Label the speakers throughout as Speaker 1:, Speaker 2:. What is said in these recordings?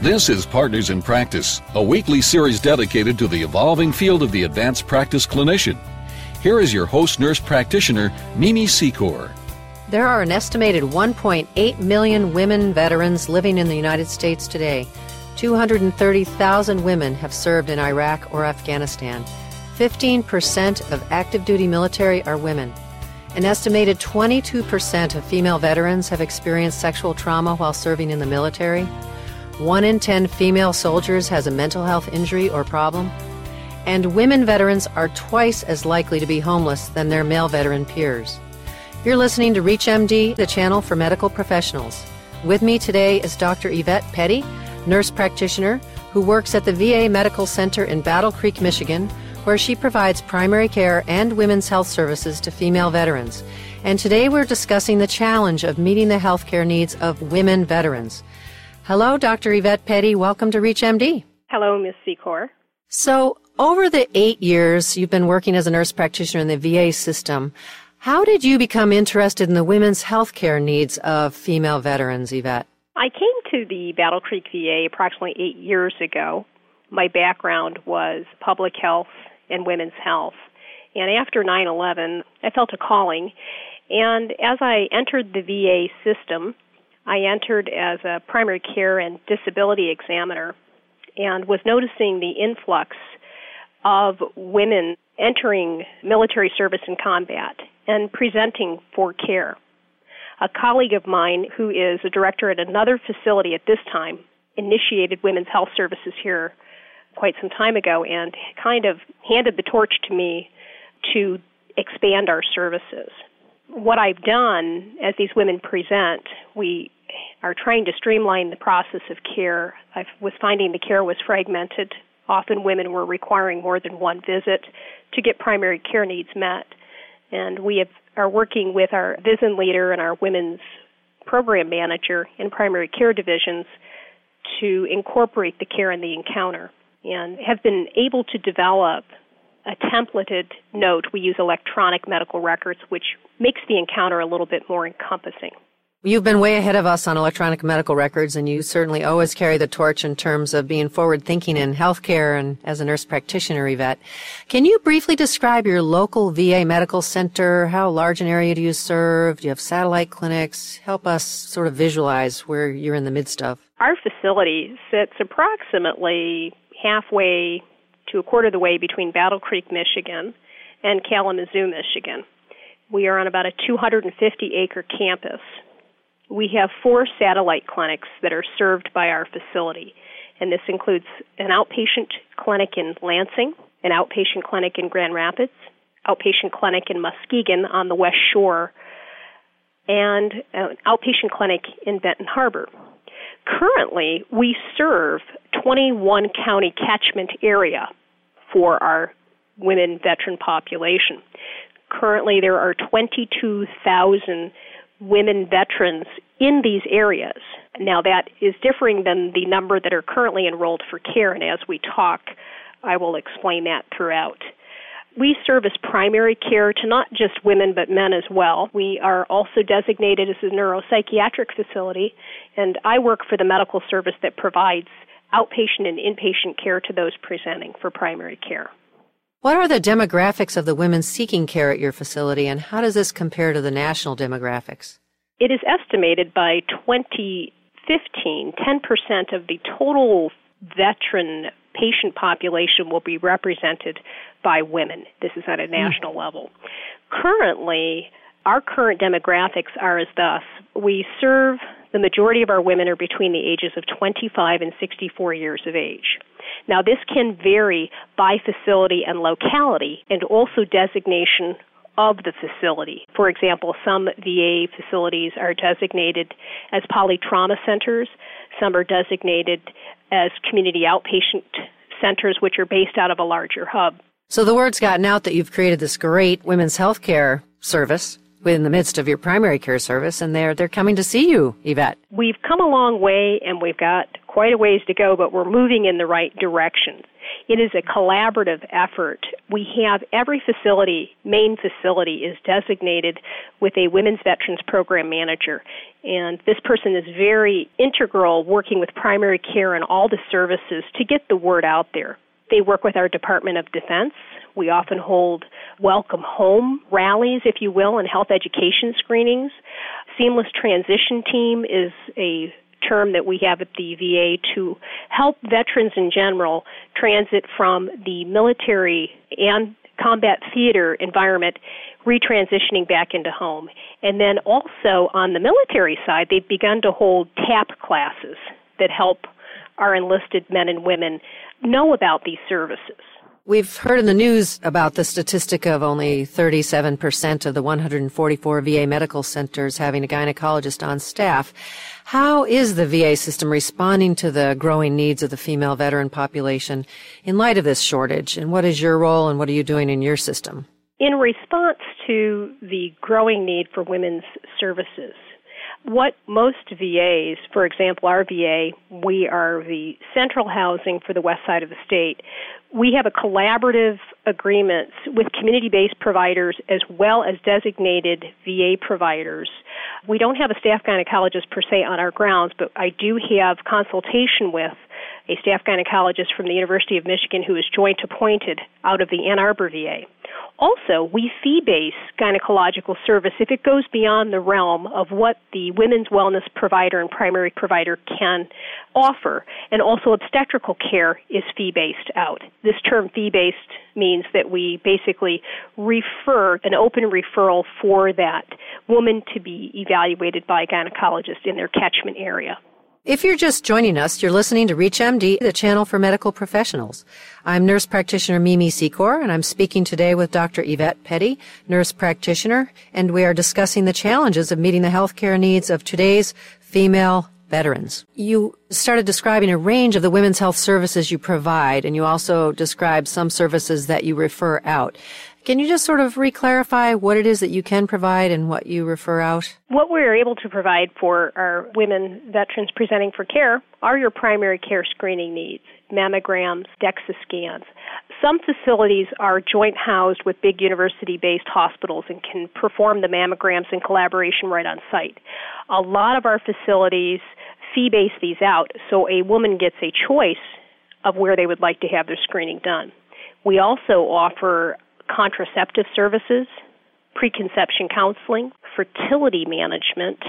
Speaker 1: This is Partners in Practice, a weekly series dedicated to the evolving field of the advanced practice clinician. Here is your host nurse practitioner, Mimi Secor.
Speaker 2: There are an estimated 1.8 million women veterans living in the United States today. 230,000 women have served in Iraq or Afghanistan. 15% of active duty military are women. An estimated 22% of female veterans have experienced sexual trauma while serving in the military. One in 10 female soldiers has a mental health injury or problem. And women veterans are twice as likely to be homeless than their male veteran peers. You're listening to ReachMD, the channel for medical professionals. With me today is Dr. Yvette Petty, nurse practitioner who works at the VA Medical Center in Battle Creek, Michigan, where she provides primary care and women's health services to female veterans. And today we're discussing the challenge of meeting the healthcare needs of women veterans. Hello, Dr. Yvette Petty. Welcome to ReachMD.
Speaker 3: Hello, Ms. Secor.
Speaker 2: So, over the eight years you've been working as a nurse practitioner in the VA system, how did you become interested in the women's healthcare needs of female veterans, Yvette?
Speaker 3: I came to the Battle Creek VA approximately eight years ago. My background was public health and women's health. And after 9 11, I felt a calling. And as I entered the VA system, I entered as a primary care and disability examiner and was noticing the influx of women entering military service and combat and presenting for care. A colleague of mine who is a director at another facility at this time initiated women's health services here quite some time ago and kind of handed the torch to me to expand our services. What I've done as these women present, we are trying to streamline the process of care. I was finding the care was fragmented. Often women were requiring more than one visit to get primary care needs met. And we have, are working with our VISN leader and our women's program manager in primary care divisions to incorporate the care in the encounter and have been able to develop a templated note. We use electronic medical records, which makes the encounter a little bit more encompassing.
Speaker 2: You've been way ahead of us on electronic medical records, and you certainly always carry the torch in terms of being forward thinking in healthcare and as a nurse practitioner, Yvette. Can you briefly describe your local VA medical center? How large an area do you serve? Do you have satellite clinics? Help us sort of visualize where you're in the midst of.
Speaker 3: Our facility sits approximately halfway to a quarter of the way between Battle Creek, Michigan, and Kalamazoo, Michigan. We are on about a 250 acre campus. We have four satellite clinics that are served by our facility, and this includes an outpatient clinic in Lansing, an outpatient clinic in Grand Rapids, outpatient clinic in Muskegon on the West Shore, and an outpatient clinic in Benton Harbor. Currently, we serve 21 county catchment area for our women veteran population. Currently, there are 22,000 women veterans in these areas. Now, that is differing than the number that are currently enrolled for care, and as we talk, I will explain that throughout. We service primary care to not just women but men as well. We are also designated as a neuropsychiatric facility, and I work for the medical service that provides outpatient and inpatient care to those presenting for primary care.
Speaker 2: What are the demographics of the women seeking care at your facility, and how does this compare to the national demographics?
Speaker 3: It is estimated by 2015, 10% of the total veteran patient population will be represented by women. This is at a national mm. level. Currently, our current demographics are as thus we serve the majority of our women are between the ages of 25 and 64 years of age. Now, this can vary by facility and locality and also designation of the facility. For example, some VA facilities are designated as polytrauma centers, some are designated as community outpatient centers, which are based out of a larger hub.
Speaker 2: So the word's gotten out that you've created this great women's health care service in the midst of your primary care service, and they're they're coming to see you, Yvette.
Speaker 3: We've come a long way, and we've got quite a ways to go, but we're moving in the right direction. It is a collaborative effort. We have every facility, main facility, is designated with a Women's Veterans Program Manager. And this person is very integral working with primary care and all the services to get the word out there. They work with our Department of Defense. We often hold welcome home rallies, if you will, and health education screenings. Seamless transition team is a term that we have at the VA to help veterans in general transit from the military and combat theater environment retransitioning back into home. And then also on the military side, they've begun to hold TAP classes that help our enlisted men and women know about these services.
Speaker 2: We've heard in the news about the statistic of only 37% of the 144 VA medical centers having a gynecologist on staff. How is the VA system responding to the growing needs of the female veteran population in light of this shortage? And what is your role and what are you doing in your system?
Speaker 3: In response to the growing need for women's services, what most VAs, for example, our VA, we are the central housing for the west side of the state. We have a collaborative agreements with community-based providers as well as designated VA providers. We don't have a staff gynecologist per se on our grounds, but I do have consultation with a staff gynecologist from the University of Michigan who is joint appointed out of the Ann Arbor VA. Also, we fee base gynecological service if it goes beyond the realm of what the women's wellness provider and primary provider can offer. And also, obstetrical care is fee based out. This term fee based means that we basically refer an open referral for that woman to be evaluated by a gynecologist in their catchment area.
Speaker 2: If you're just joining us, you're listening to ReachMD, the channel for medical professionals. I'm nurse practitioner Mimi Secor, and I'm speaking today with Dr. Yvette Petty, nurse practitioner, and we are discussing the challenges of meeting the healthcare needs of today's female veterans. You started describing a range of the women's health services you provide, and you also described some services that you refer out. Can you just sort of reclarify what it is that you can provide and what you refer out?
Speaker 3: What we're able to provide for our women veterans presenting for care are your primary care screening needs mammograms, DEXA scans. Some facilities are joint housed with big university based hospitals and can perform the mammograms in collaboration right on site. A lot of our facilities fee base these out so a woman gets a choice of where they would like to have their screening done. We also offer contraceptive services, preconception counseling, fertility management,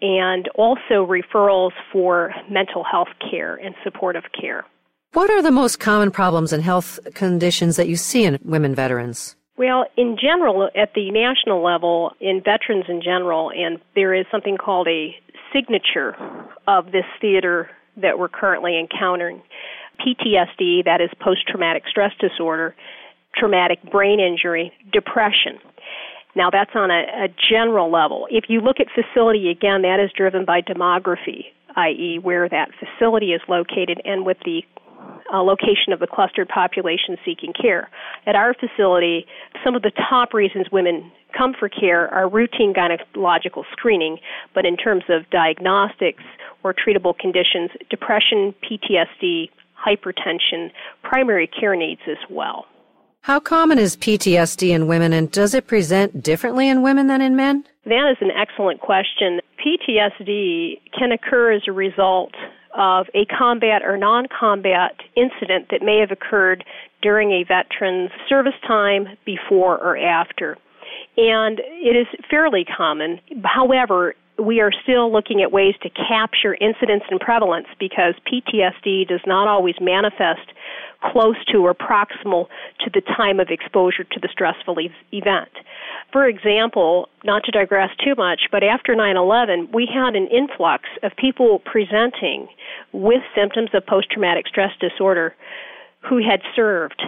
Speaker 3: and also referrals for mental health care and supportive care.
Speaker 2: What are the most common problems and health conditions that you see in women veterans?
Speaker 3: Well, in general, at the national level, in veterans in general, and there is something called a signature of this theater that we're currently encountering. PTSD, that is post traumatic stress disorder, traumatic brain injury, depression. Now, that's on a, a general level. If you look at facility, again, that is driven by demography, i.e., where that facility is located and with the uh, location of the clustered population seeking care. At our facility, some of the top reasons women come for care are routine gynecological screening, but in terms of diagnostics or treatable conditions, depression, PTSD, hypertension, primary care needs as well.
Speaker 2: How common is PTSD in women and does it present differently in women than in men?
Speaker 3: That is an excellent question. PTSD can occur as a result of a combat or non combat incident that may have occurred during a veteran's service time, before, or after. And it is fairly common. However, we are still looking at ways to capture incidence and prevalence because PTSD does not always manifest close to or proximal to the time of exposure to the stressful e- event. For example, not to digress too much, but after 9 11, we had an influx of people presenting with symptoms of post traumatic stress disorder who had served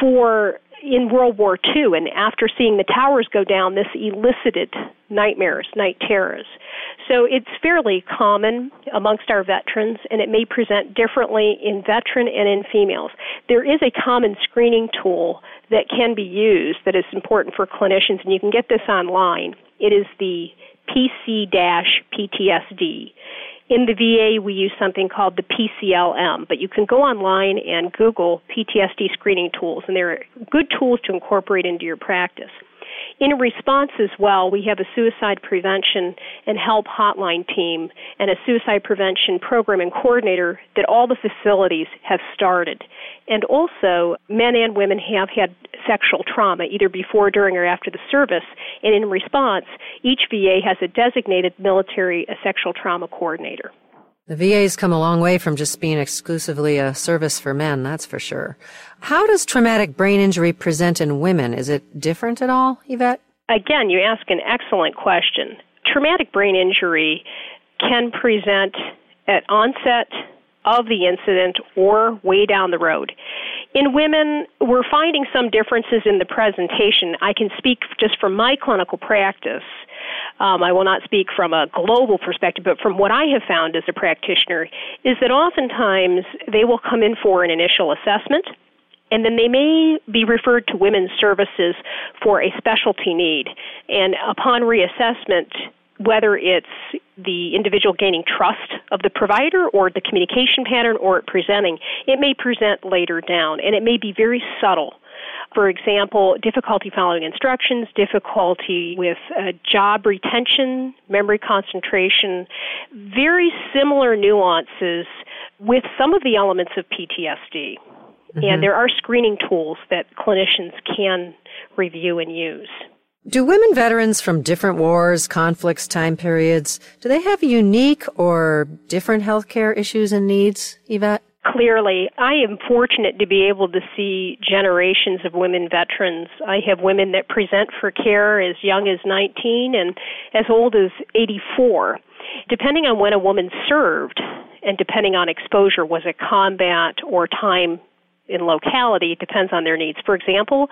Speaker 3: for in World War II, and after seeing the towers go down, this elicited nightmares, night terrors. So it's fairly common amongst our veterans, and it may present differently in veteran and in females. There is a common screening tool that can be used that is important for clinicians, and you can get this online. It is the PC-PTSD. In the VA, we use something called the PCLM, but you can go online and Google PTSD screening tools, and they're good tools to incorporate into your practice. In response as well, we have a suicide prevention and help hotline team and a suicide prevention program and coordinator that all the facilities have started. And also, men and women have had sexual trauma either before, during, or after the service. And in response, each VA has a designated military sexual trauma coordinator.
Speaker 2: The VA's come a long way from just being exclusively a service for men, that's for sure. How does traumatic brain injury present in women? Is it different at all, Yvette?
Speaker 3: Again, you ask an excellent question. Traumatic brain injury can present at onset of the incident or way down the road. In women, we're finding some differences in the presentation. I can speak just from my clinical practice um, I will not speak from a global perspective, but from what I have found as a practitioner, is that oftentimes they will come in for an initial assessment and then they may be referred to women's services for a specialty need. And upon reassessment, whether it's the individual gaining trust of the provider or the communication pattern or it presenting, it may present later down and it may be very subtle. For example, difficulty following instructions, difficulty with uh, job retention, memory concentration, very similar nuances with some of the elements of PTSD. Mm-hmm. And there are screening tools that clinicians can review and use.
Speaker 2: Do women veterans from different wars, conflicts, time periods, do they have unique or different healthcare issues and needs, Yvette?
Speaker 3: Clearly, I am fortunate to be able to see generations of women veterans. I have women that present for care as young as 19 and as old as 84. Depending on when a woman served and depending on exposure, was it combat or time in locality depends on their needs. For example,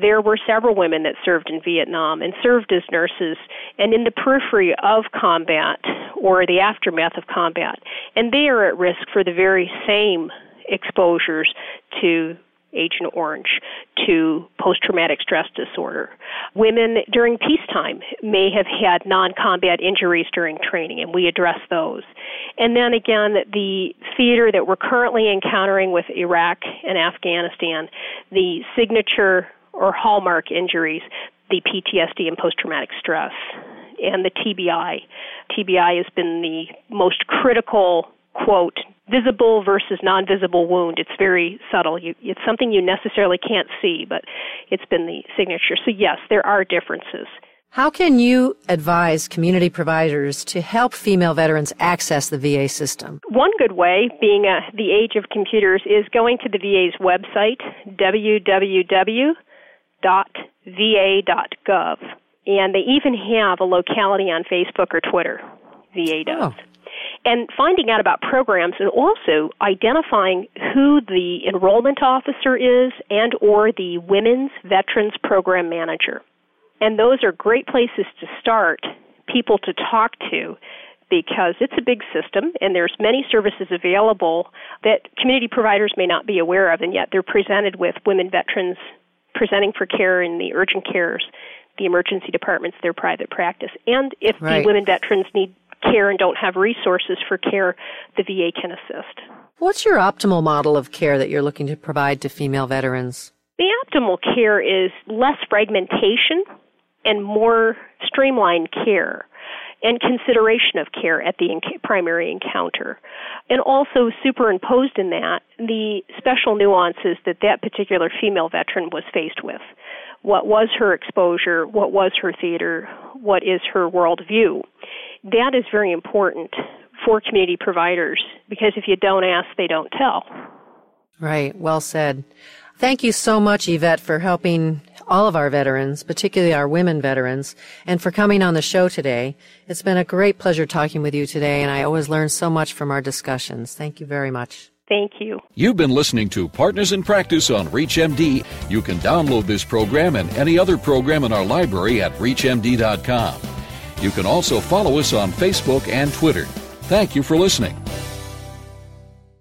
Speaker 3: there were several women that served in Vietnam and served as nurses and in the periphery of combat or the aftermath of combat. And they are at risk for the very same exposures to Agent Orange to post traumatic stress disorder. Women during peacetime may have had non combat injuries during training, and we address those. And then again, the theater that we're currently encountering with Iraq and Afghanistan, the signature or hallmark injuries, the PTSD and post traumatic stress, and the TBI. TBI has been the most critical quote visible versus non-visible wound it's very subtle you, it's something you necessarily can't see but it's been the signature so yes there are differences
Speaker 2: how can you advise community providers to help female veterans access the VA system?
Speaker 3: One good way, being uh, the age of computers, is going to the VA's website, www.va.gov. And they even have a locality on Facebook or Twitter. VA does. Oh and finding out about programs and also identifying who the enrollment officer is and or the women's veterans program manager and those are great places to start people to talk to because it's a big system and there's many services available that community providers may not be aware of and yet they're presented with women veterans presenting for care in the urgent cares the emergency departments their private practice and if right. the women veterans need care and don't have resources for care, the VA can assist.
Speaker 2: What's your optimal model of care that you're looking to provide to female veterans?
Speaker 3: The optimal care is less fragmentation and more streamlined care and consideration of care at the primary encounter. And also superimposed in that, the special nuances that that particular female veteran was faced with. What was her exposure? What was her theater? What is her worldview? That is very important for community providers because if you don't ask, they don't tell.
Speaker 2: Right. Well said. Thank you so much, Yvette, for helping all of our veterans, particularly our women veterans, and for coming on the show today. It's been a great pleasure talking with you today, and I always learn so much from our discussions. Thank you very much.
Speaker 3: Thank you.
Speaker 1: You've been listening to Partners in Practice on ReachMD. You can download this program and any other program in our library at ReachMD.com. You can also follow us on Facebook and Twitter. Thank you for listening.